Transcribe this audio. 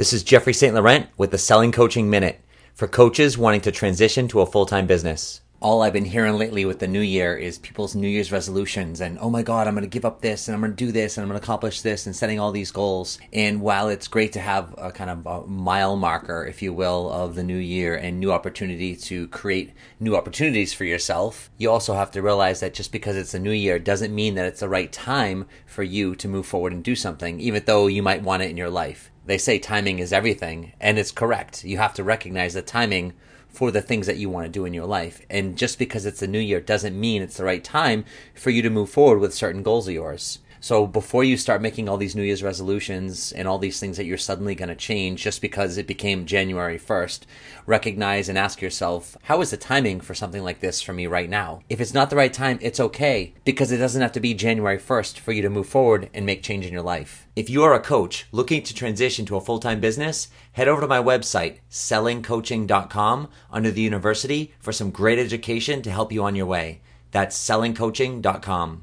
This is Jeffrey St. Laurent with the Selling Coaching Minute for coaches wanting to transition to a full time business. All I've been hearing lately with the new year is people's New Year's resolutions and, oh my God, I'm going to give up this and I'm going to do this and I'm going to accomplish this and setting all these goals. And while it's great to have a kind of a mile marker, if you will, of the new year and new opportunity to create new opportunities for yourself, you also have to realize that just because it's a new year doesn't mean that it's the right time for you to move forward and do something, even though you might want it in your life. They say timing is everything, and it's correct. You have to recognize the timing for the things that you want to do in your life. And just because it's a new year doesn't mean it's the right time for you to move forward with certain goals of yours. So before you start making all these New Year's resolutions and all these things that you're suddenly going to change just because it became January 1st, recognize and ask yourself, how is the timing for something like this for me right now? If it's not the right time, it's okay because it doesn't have to be January 1st for you to move forward and make change in your life. If you are a coach looking to transition to a full-time business, head over to my website, sellingcoaching.com under the university for some great education to help you on your way. That's sellingcoaching.com.